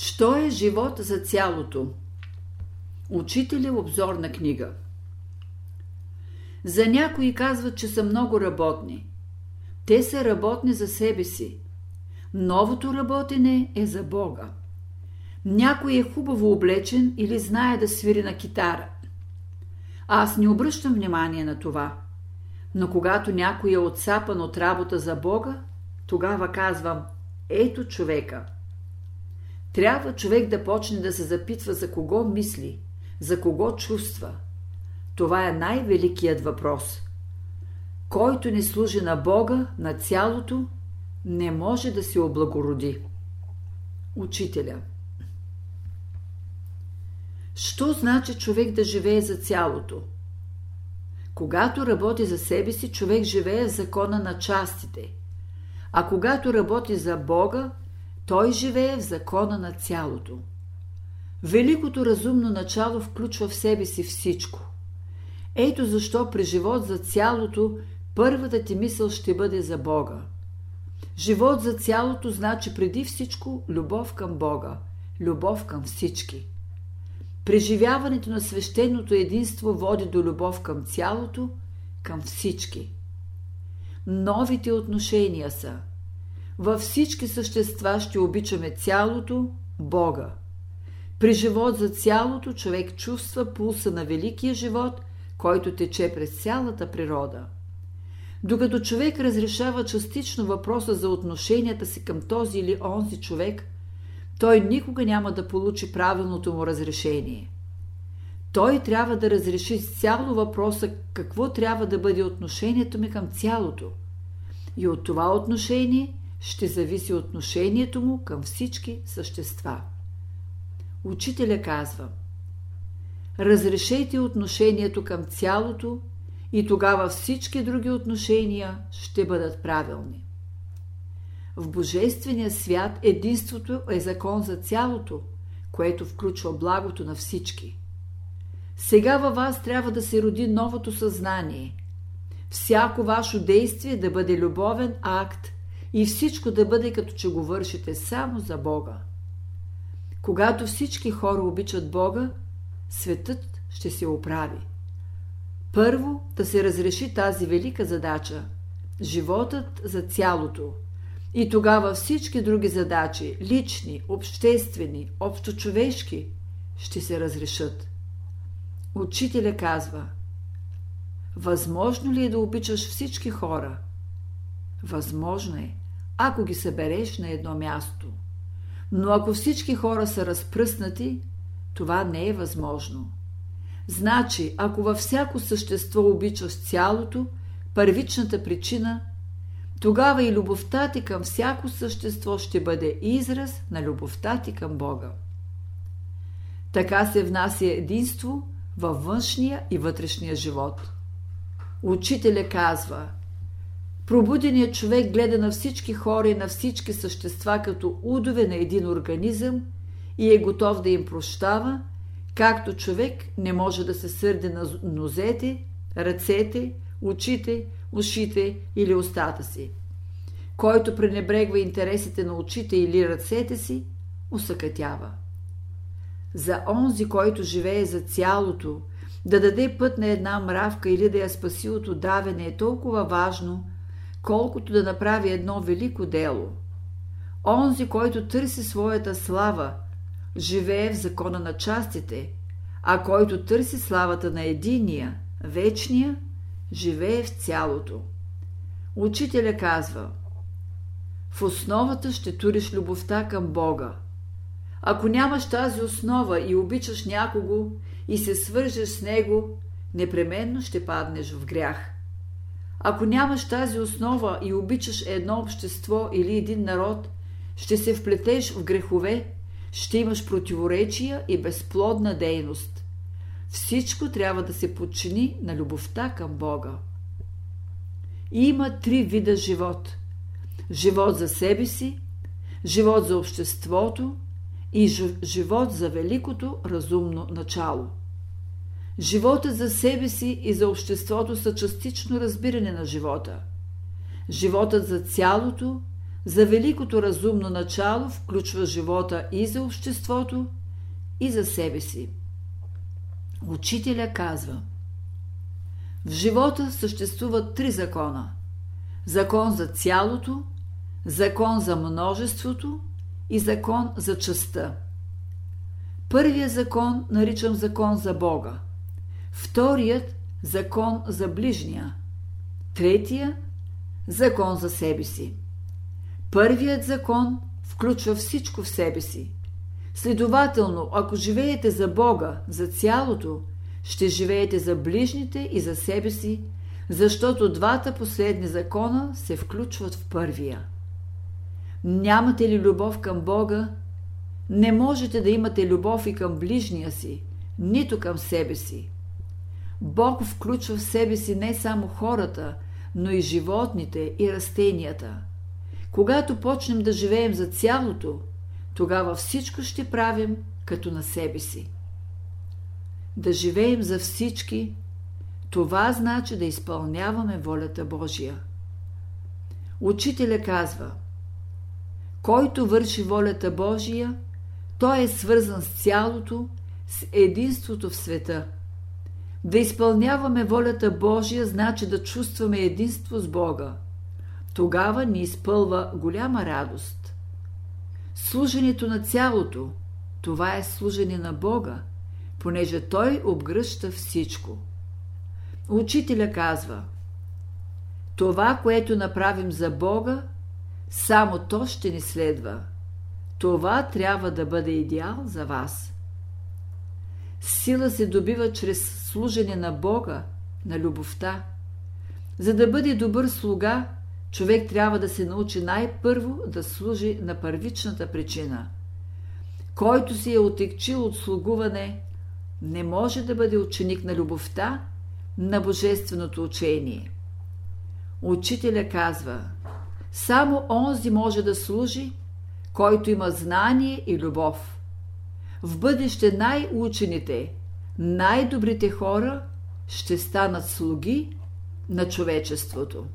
Що е живот за цялото? Учителя обзорна книга За някои казват, че са много работни. Те са работни за себе си. Новото работене е за Бога. Някой е хубаво облечен или знае да свири на китара. Аз не обръщам внимание на това. Но когато някой е отсапан от работа за Бога, тогава казвам, ето човека. Трябва човек да почне да се запитва за кого мисли, за кого чувства. Това е най-великият въпрос. Който не служи на Бога, на цялото, не може да се облагороди. Учителя Що значи човек да живее за цялото? Когато работи за себе си, човек живее в закона на частите. А когато работи за Бога, той живее в закона на цялото. Великото разумно начало включва в себе си всичко. Ето защо при живот за цялото първата ти мисъл ще бъде за Бога. Живот за цялото значи преди всичко любов към Бога, любов към всички. Преживяването на свещеното единство води до любов към цялото, към всички. Новите отношения са във всички същества ще обичаме цялото Бога. При живот за цялото човек чувства пулса на великия живот, който тече през цялата природа. Докато човек разрешава частично въпроса за отношенията си към този или онзи човек – той никога няма да получи правилното му разрешение. Той трябва да разреши цяло въпроса какво трябва да бъде отношението ми към цялото. И от това отношение ще зависи отношението му към всички същества. Учителя казва Разрешете отношението към цялото и тогава всички други отношения ще бъдат правилни. В Божествения свят единството е закон за цялото, което включва благото на всички. Сега във вас трябва да се роди новото съзнание. Всяко ваше действие да бъде любовен акт и всичко да бъде като че го вършите само за Бога. Когато всички хора обичат Бога, светът ще се оправи. Първо да се разреши тази велика задача – животът за цялото – и тогава всички други задачи, лични, обществени, общочовешки, ще се разрешат. Учителя казва Възможно ли е да обичаш всички хора? Възможно е, ако ги събереш на едно място. Но ако всички хора са разпръснати, това не е възможно. Значи, ако във всяко същество обичаш цялото, първичната причина тогава и любовта ти към всяко същество ще бъде израз на любовта ти към Бога. Така се внася единство във външния и вътрешния живот. Учителя казва Пробуденият човек гледа на всички хора и на всички същества като удове на един организъм и е готов да им прощава, както човек не може да се сърде на нозете, ръцете, очите, ушите или устата си. Който пренебрегва интересите на очите или ръцете си, усъкътява. За онзи, който живее за цялото, да даде път на една мравка или да я спаси от удавене е толкова важно, колкото да направи едно велико дело. Онзи, който търси своята слава, живее в закона на частите, а който търси славата на единия, вечния, живее в цялото. Учителя казва В основата ще туриш любовта към Бога. Ако нямаш тази основа и обичаш някого и се свържеш с него, непременно ще паднеш в грях. Ако нямаш тази основа и обичаш едно общество или един народ, ще се вплетеш в грехове, ще имаш противоречия и безплодна дейност. Всичко трябва да се подчини на любовта към Бога. Има три вида живот. Живот за себе си, живот за обществото и живот за великото разумно начало. Животът за себе си и за обществото са частично разбиране на живота. Животът за цялото, за великото разумно начало включва живота и за обществото, и за себе си. Учителя казва В живота съществуват три закона. Закон за цялото, закон за множеството и закон за частта. Първият закон наричам закон за Бога. Вторият – закон за ближния. Третия – закон за себе си. Първият закон включва всичко в себе си. Следователно, ако живеете за Бога, за цялото, ще живеете за ближните и за себе си, защото двата последни закона се включват в първия. Нямате ли любов към Бога, не можете да имате любов и към ближния си, нито към себе си. Бог включва в себе си не само хората, но и животните и растенията. Когато почнем да живеем за цялото, тогава всичко ще правим като на себе си. Да живеем за всички, това значи да изпълняваме волята Божия. Учителя казва, който върши волята Божия, той е свързан с цялото, с единството в света. Да изпълняваме волята Божия значи да чувстваме единство с Бога. Тогава ни изпълва голяма радост. Служенето на цялото, това е служение на Бога, понеже Той обгръща всичко. Учителя казва Това, което направим за Бога, само то ще ни следва. Това трябва да бъде идеал за вас. Сила се добива чрез служене на Бога, на любовта. За да бъде добър слуга, човек трябва да се научи най-първо да служи на първичната причина. Който си е отекчил от слугуване, не може да бъде ученик на любовта, на божественото учение. Учителя казва, само онзи може да служи, който има знание и любов. В бъдеще най-учените, най-добрите хора ще станат слуги на човечеството.